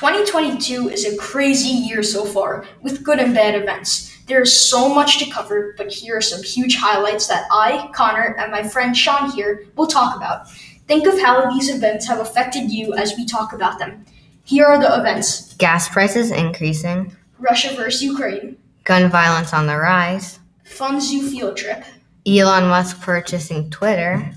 2022 is a crazy year so far, with good and bad events. There is so much to cover, but here are some huge highlights that I, Connor, and my friend Sean here will talk about. Think of how these events have affected you as we talk about them. Here are the events. Gas prices increasing, Russia versus Ukraine, gun violence on the rise, Fun Zoo field trip, Elon Musk purchasing Twitter,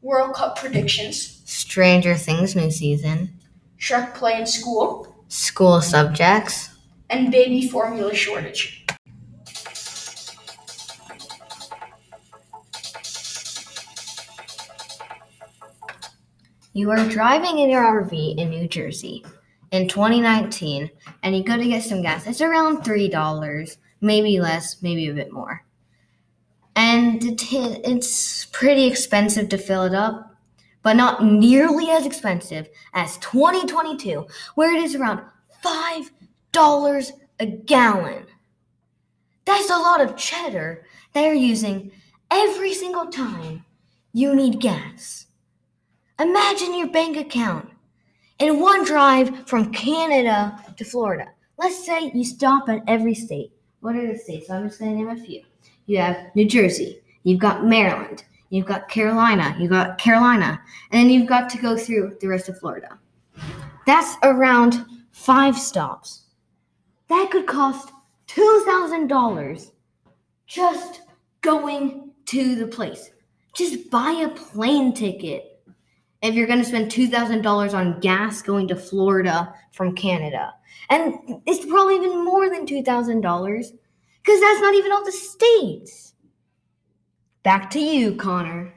World Cup predictions, Stranger Things new season, Shrek play in school, school subjects, and baby formula shortage. You are driving in your RV in New Jersey in 2019 and you go to get some gas. It's around $3, maybe less, maybe a bit more. And it, it's pretty expensive to fill it up, but not nearly as expensive as 2022, where it is around $5 a gallon. That's a lot of cheddar they're using every single time you need gas. Imagine your bank account in one drive from Canada to Florida. Let's say you stop at every state. What are the states? I'm just going to name a few. You have New Jersey, you've got Maryland, you've got Carolina, you've got Carolina, and then you've got to go through the rest of Florida. That's around five stops. That could cost $2,000 just going to the place. Just buy a plane ticket if you're going to spend $2,000 on gas going to Florida from Canada. And it's probably even more than $2,000 because that's not even all the states. Back to you, Connor.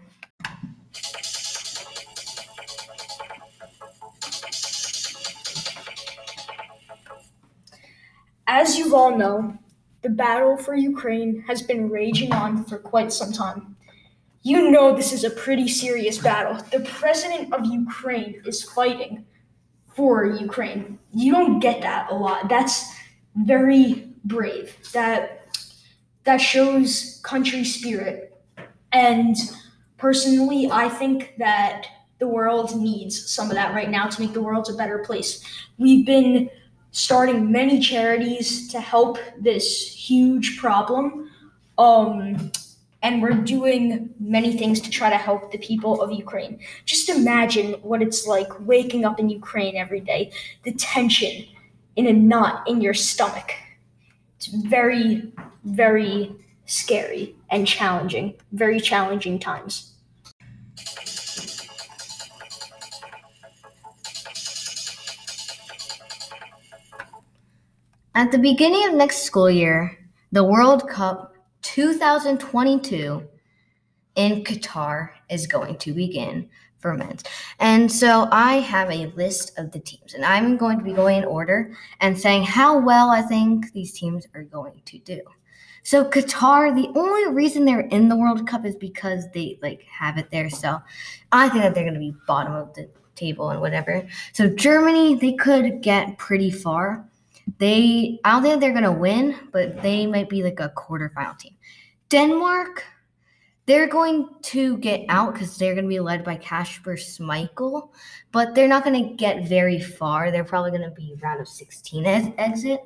As you all know, the battle for Ukraine has been raging on for quite some time. You know this is a pretty serious battle. The president of Ukraine is fighting for Ukraine. You don't get that a lot. That's very brave. That that shows country spirit. And personally, I think that the world needs some of that right now to make the world a better place. We've been starting many charities to help this huge problem. Um, and we're doing many things to try to help the people of Ukraine. Just imagine what it's like waking up in Ukraine every day, the tension in a knot in your stomach. It's very, very scary and challenging, very challenging times. At the beginning of next school year, the World Cup 2022 in Qatar is going to begin for men's. And so I have a list of the teams, and I'm going to be going in order and saying how well I think these teams are going to do. So Qatar, the only reason they're in the World Cup is because they like have it there. So I think that they're to be bottom of the table and whatever. So Germany, they could get pretty far. They, I don't think they're gonna win, but they might be like a quarterfinal team. Denmark, they're going to get out because they're going to be led by Kasper Schmeichel, but they're not going to get very far. They're probably going to be round of 16 exit.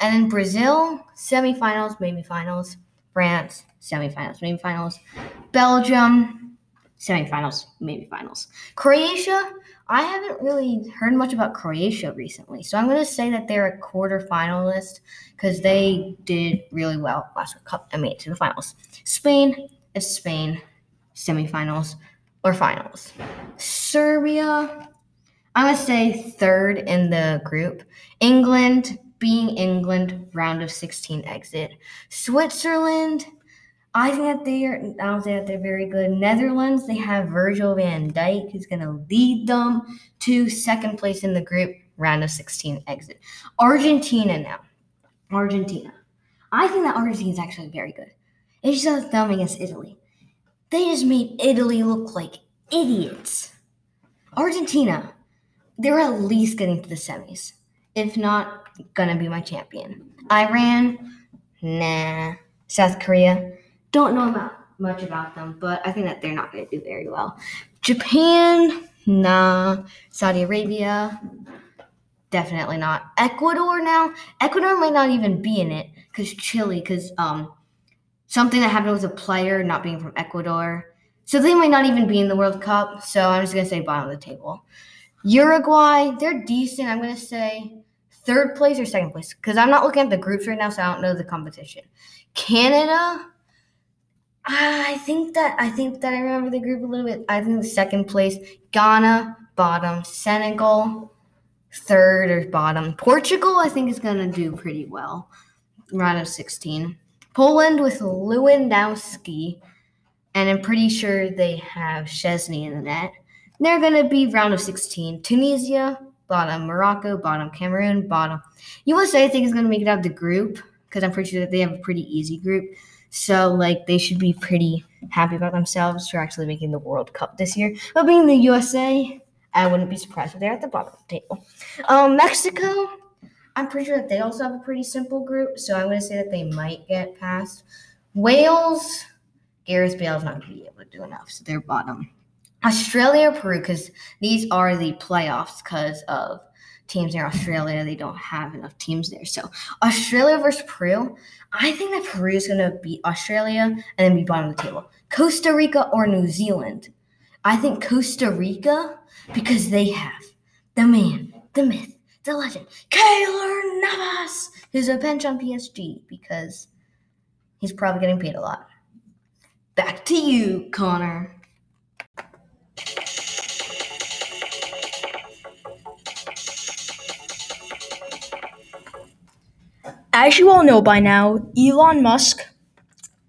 And then Brazil, semifinals, maybe finals. France, semifinals, maybe finals. Belgium, semifinals, maybe finals. Croatia, I haven't really heard much about Croatia recently, so I'm going to say that they're a quarterfinalist because they did really well last Cup and made it to the finals. Spain is Spain, semifinals or finals. Serbia, I'm going to say third in the group. England, being England, round of 16 exit. Switzerland, I think that they are. I don't that they're very good. Netherlands, they have Virgil Van Dijk, who's going to lead them to second place in the group, round of 16 exit. Argentina now. Argentina. I think that Argentina is actually very good. It's just them against Italy. They just made Italy look like idiots. Argentina, they're at least getting to the semis. If not, gonna be my champion. Iran, nah. South Korea, don't know about much about them, but I think that they're not to do very well. Japan, nah. Saudi Arabia, Definitely not. Ecuador now. Ecuador might not even be in it because Chile, because um, something that happened with a player not being from Ecuador, so they might not even be in the World Cup. So I'm just gonna say bottom of the table. Uruguay, they're decent. I'm gonna say third place or second place because I'm not looking at the groups right now, so I don't know the competition. Canada. I think that I think that I remember the group a little bit. I think second place, Ghana, bottom, Senegal, third or bottom. Portugal, I think, is to do pretty well. Round of 16. Poland with Lewandowski, and I'm pretty sure they have Szczęsny in the net. They're to be round of 16. Tunisia, bottom. Morocco, bottom. Cameroon, bottom. USA, I think, is going to make it out of the group because I'm pretty sure that they have a pretty easy group. So, like, they should be pretty happy about themselves for actually making the World Cup this year. But being the USA, I wouldn't be surprised if they're at the bottom of the table. Um, Mexico, I'm pretty sure that they also have a pretty simple group, so I'm going to say that they might get past. Wales, Gareth Bale's not going to be able to do enough, so they're bottom. Australia, or Peru, because these are the playoffs because of teams in Australia. They don't have enough teams there. So Australia versus Peru. I think that Peru is going to beat Australia and then be bottom of the table. Costa Rica or New Zealand. I think Costa Rica because they have the man, the myth, the legend, Keylor Navas, who's a bench on PSG because he's probably getting paid a lot. Back to you, Connor. As you all know by now, Elon Musk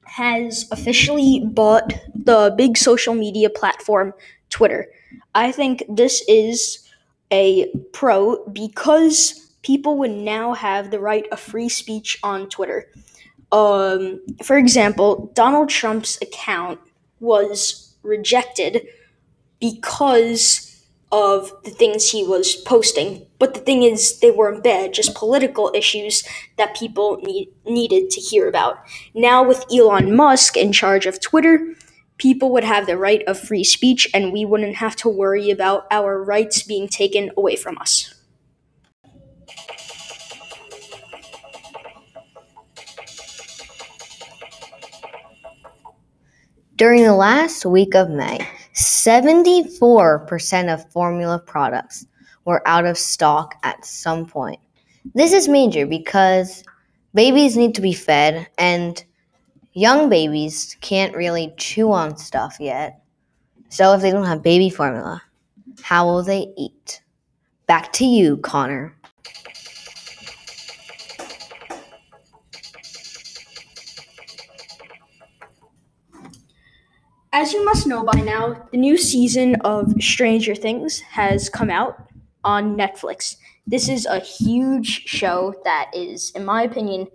has officially bought the big social media platform Twitter. I think this is a pro because people would now have the right of free speech on Twitter. Um, for example, Donald Trump's account was rejected because of the things he was posting. But the thing is, they weren't bad, just political issues that people need, needed to hear about. Now, with Elon Musk in charge of Twitter, people would have the right of free speech and we wouldn't have to worry about our rights being taken away from us. During the last week of May, 74% of formula products were out of stock at some point. This is major because babies need to be fed and young babies can't really chew on stuff yet. So if they don't have baby formula, how will they eat? Back to you, Connor. As you must know by now, the new season of Stranger Things has come out on Netflix. This is a huge show that is, in my opinion,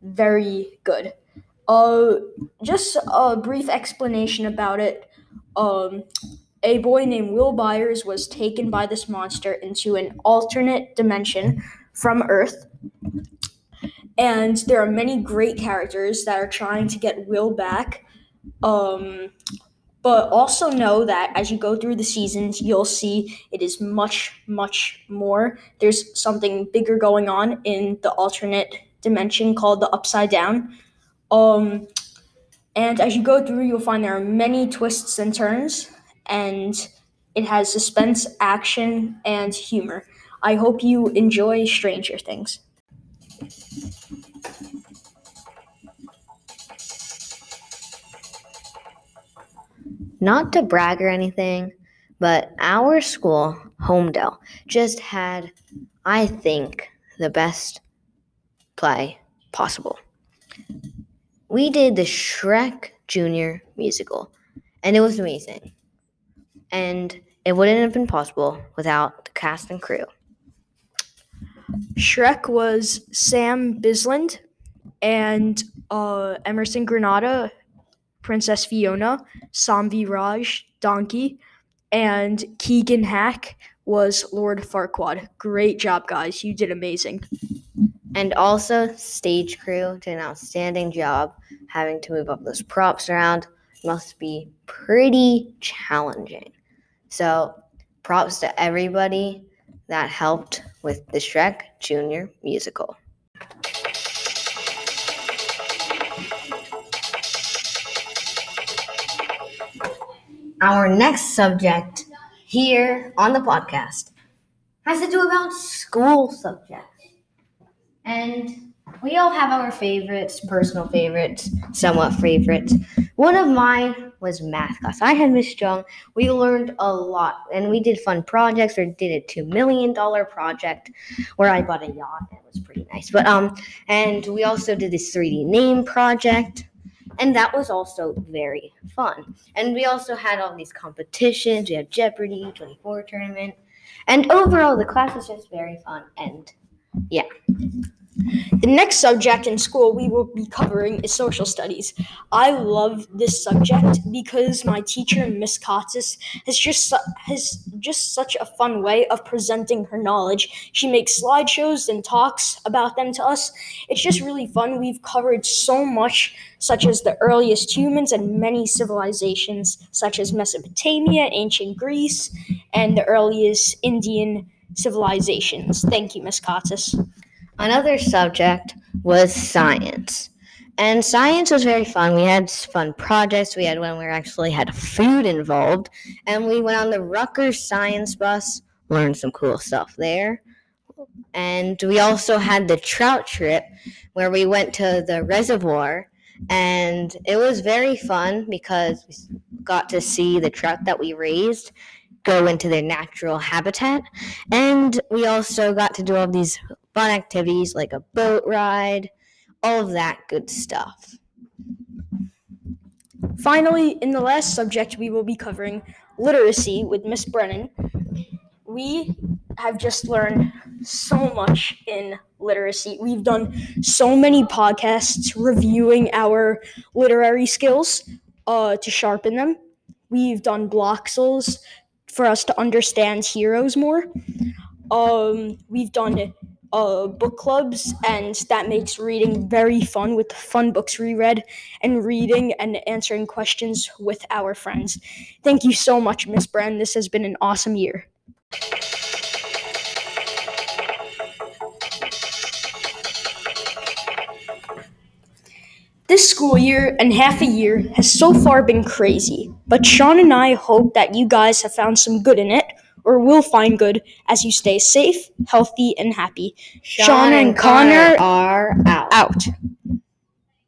very good. Uh, just a brief explanation about it. Um, a boy named Will Byers was taken by this monster into an alternate dimension from Earth. And there are many great characters that are trying to get Will back. Um, but also know that as you go through the seasons, you'll see it is much, much more. There's something bigger going on in the alternate dimension called the Upside Down. Um, and as you go through, you'll find there are many twists and turns, and it has suspense, action, and humor. I hope you enjoy Stranger Things. Not to brag or anything, but our school, Homedale, just had, I think, the best play possible. We did the Shrek Junior musical, and it was amazing. And it wouldn't have been possible without the cast and crew. Shrek was Sam Bisland and uh, Emerson Granada Princess Fiona, Samvi Raj, Donkey, and Keegan Hack was Lord Farquaad. Great job, guys. You did amazing. And also, stage crew did an outstanding job having to move up those props around. Must be pretty challenging. So, props to everybody that helped with the Shrek Junior musical. Our next subject here on the podcast has to do about school subjects. And we all have our favorites, personal favorites, somewhat favorites. One of mine was math class. I had Miss Jung. We learned a lot and we did fun projects. or did a two million dollar project where I bought a yacht. It was pretty nice. But um and we also did this 3D name project and that was also very fun. And we also had all these competitions. We had Jeopardy, 24 tournament, and overall the class was just very fun. And yeah. The next subject in school we will be covering is social studies. I love this subject because my teacher, Miss Kotsis, has just has just such a fun way of presenting her knowledge. She makes slideshows and talks about them to us. It's just really fun. We've covered so much, such as the earliest humans and many civilizations, such as Mesopotamia, ancient Greece, and the earliest Indian civilizations. Thank you, Miss Kotsis. Another subject was science. And science was very fun. We had fun projects. We had one where actually had food involved. And we went on the Rutgers science bus, learned some cool stuff there. And we also had the trout trip where we went to the reservoir. And it was very fun because we got to see the trout that we raised go into their natural habitat. And we also got to do all these fun activities like a boat ride, all of that good stuff. Finally, in the last subject, we will be covering literacy with Miss Brennan. We have just learned so much in literacy. We've done so many podcasts reviewing our literary skills uh, to sharpen them. We've done Bloxels for us to understand heroes more. Um, we've done uh, book clubs, and that makes reading very fun with fun books we read and reading and answering questions with our friends. Thank you so much, Miss Bren. This has been an awesome year. This school year and half a year has so far been crazy, but Sean and I hope that you guys have found some good in it or will find good as you stay safe, healthy, and happy. Sean, and Connor, are out. Out.